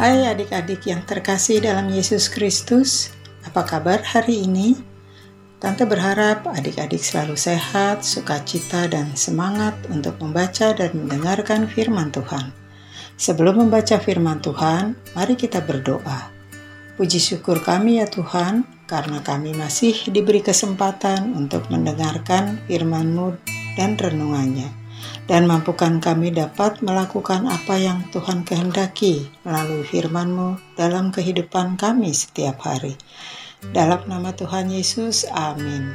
Hai adik-adik yang terkasih dalam Yesus Kristus, apa kabar hari ini? Tante berharap adik-adik selalu sehat, sukacita, dan semangat untuk membaca dan mendengarkan firman Tuhan. Sebelum membaca firman Tuhan, mari kita berdoa. Puji syukur kami ya Tuhan, karena kami masih diberi kesempatan untuk mendengarkan firman-Mu dan renungannya dan mampukan kami dapat melakukan apa yang Tuhan kehendaki melalui firman-Mu dalam kehidupan kami setiap hari. Dalam nama Tuhan Yesus, amin.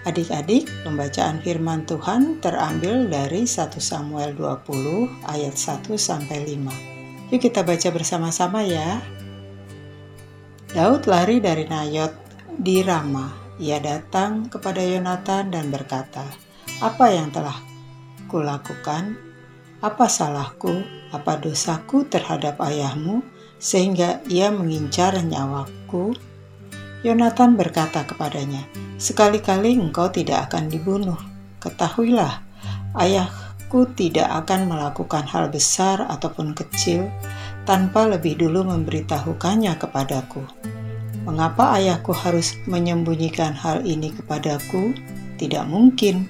Adik-adik, pembacaan firman Tuhan terambil dari 1 Samuel 20 ayat 1 sampai 5. Yuk kita baca bersama-sama ya. Daud lari dari Nayot di Rama. Ia datang kepada Yonatan dan berkata, "Apa yang telah kulakukan? Apa salahku, apa dosaku terhadap ayahmu, sehingga ia mengincar nyawaku? Yonatan berkata kepadanya, Sekali-kali engkau tidak akan dibunuh. Ketahuilah, ayahku tidak akan melakukan hal besar ataupun kecil tanpa lebih dulu memberitahukannya kepadaku. Mengapa ayahku harus menyembunyikan hal ini kepadaku? Tidak mungkin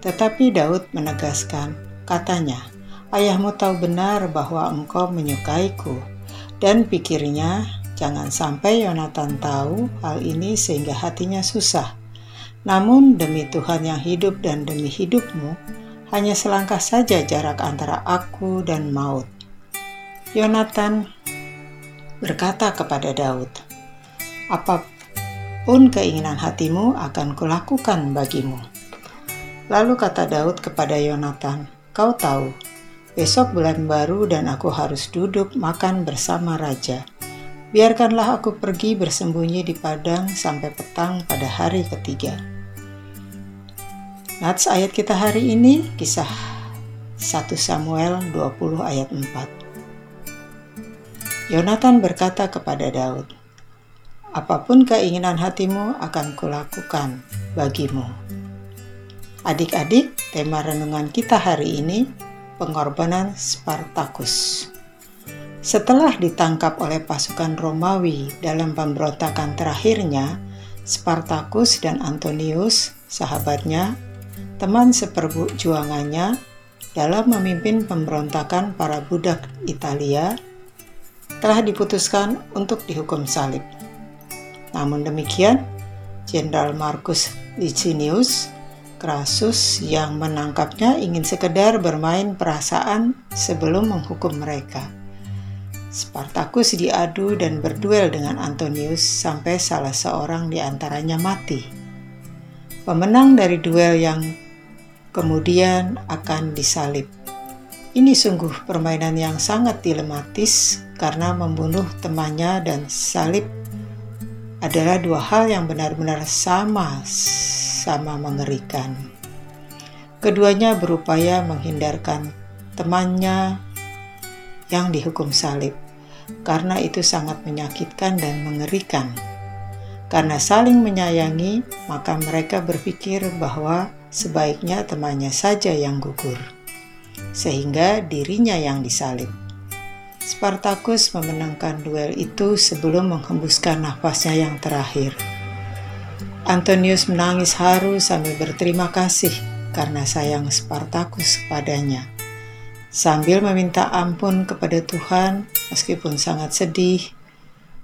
tetapi Daud menegaskan, katanya, Ayahmu tahu benar bahwa engkau menyukaiku, dan pikirnya jangan sampai Yonatan tahu hal ini sehingga hatinya susah. Namun demi Tuhan yang hidup dan demi hidupmu, hanya selangkah saja jarak antara aku dan maut. Yonatan berkata kepada Daud, Apa pun keinginan hatimu akan kulakukan bagimu. Lalu kata Daud kepada Yonatan, "Kau tahu, besok bulan baru dan aku harus duduk makan bersama raja. Biarkanlah aku pergi bersembunyi di padang sampai petang pada hari ketiga." Nats ayat kita hari ini kisah 1 Samuel 20 ayat 4. Yonatan berkata kepada Daud, Apa pun keinginan hatimu akan kulakukan bagimu. Adik-adik, tema renungan kita hari ini pengorbanan Spartacus. Setelah ditangkap oleh pasukan Romawi dalam pemberontakan terakhirnya, Spartacus dan Antonius, sahabatnya, teman seperjuangannya dalam memimpin pemberontakan para budak Italia, telah diputuskan untuk dihukum salib. Namun demikian, Jenderal Marcus Licinius Krasus yang menangkapnya ingin sekedar bermain perasaan sebelum menghukum mereka. Spartacus diadu dan berduel dengan Antonius sampai salah seorang di antaranya mati. Pemenang dari duel yang kemudian akan disalib. Ini sungguh permainan yang sangat dilematis karena membunuh temannya dan salib adalah dua hal yang benar-benar sama sama mengerikan. Keduanya berupaya menghindarkan temannya yang dihukum salib, karena itu sangat menyakitkan dan mengerikan. Karena saling menyayangi, maka mereka berpikir bahwa sebaiknya temannya saja yang gugur, sehingga dirinya yang disalib. Spartacus memenangkan duel itu sebelum menghembuskan nafasnya yang terakhir. Antonius menangis haru sambil berterima kasih karena sayang Spartacus kepadanya. Sambil meminta ampun kepada Tuhan, meskipun sangat sedih,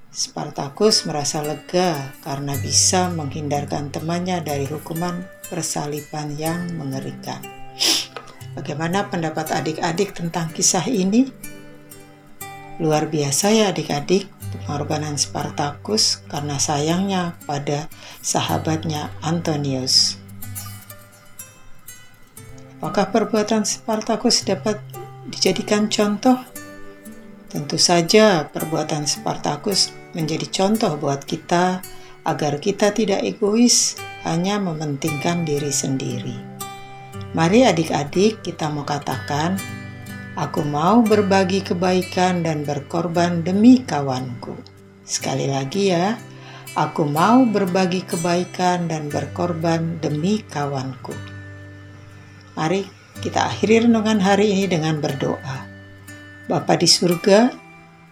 Spartacus merasa lega karena bisa menghindarkan temannya dari hukuman persaliban yang mengerikan. Bagaimana pendapat adik-adik tentang kisah ini? Luar biasa ya adik-adik pengorbanan Spartacus karena sayangnya pada sahabatnya Antonius. Apakah perbuatan Spartacus dapat dijadikan contoh? Tentu saja perbuatan Spartacus menjadi contoh buat kita agar kita tidak egois hanya mementingkan diri sendiri. Mari adik-adik kita mau katakan Aku mau berbagi kebaikan dan berkorban demi kawanku. Sekali lagi ya, aku mau berbagi kebaikan dan berkorban demi kawanku. Mari kita akhiri renungan hari ini dengan berdoa. Bapa di surga,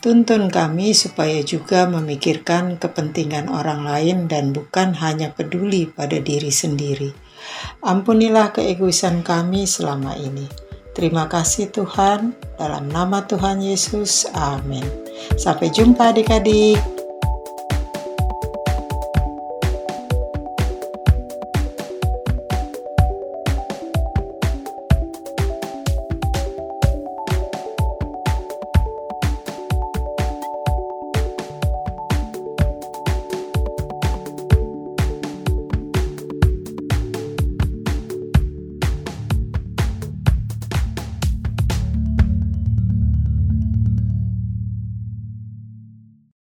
Tuntun kami supaya juga memikirkan kepentingan orang lain dan bukan hanya peduli pada diri sendiri. Ampunilah keegoisan kami selama ini. Terima kasih Tuhan, dalam nama Tuhan Yesus, amin. Sampai jumpa adik-adik.